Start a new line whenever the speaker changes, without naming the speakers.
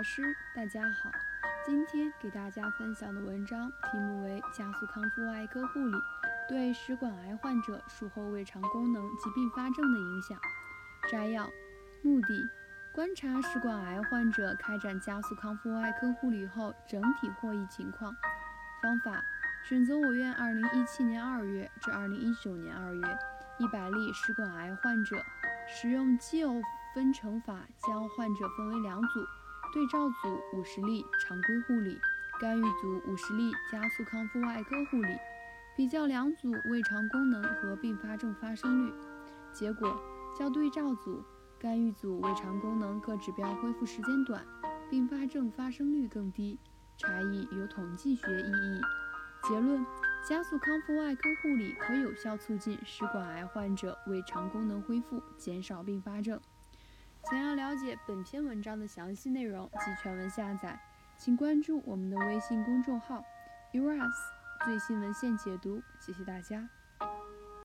老师，大家好。今天给大家分享的文章题目为《加速康复外科护理对食管癌患者术后胃肠功能及并发症的影响》。摘要：目的，观察食管癌患者开展加速康复外科护理后整体获益情况。方法：选择我院2017年2月至2019年2月100例食管癌患者，使用基偶分成法将患者分为两组。对照组五十例常规护理，干预组五十例加速康复外科护理，比较两组胃肠功能和并发症发生率。结果，较对照组、干预组胃肠功能各指标恢复时间短，并发症发生率更低，差异有统计学意义。结论：加速康复外科护理可有效促进食管癌患者胃肠功能恢复，减少并发症。想要了解本篇文章的详细内容及全文下载，请关注我们的微信公众号 “Uras 最新文献解读”。谢谢大家。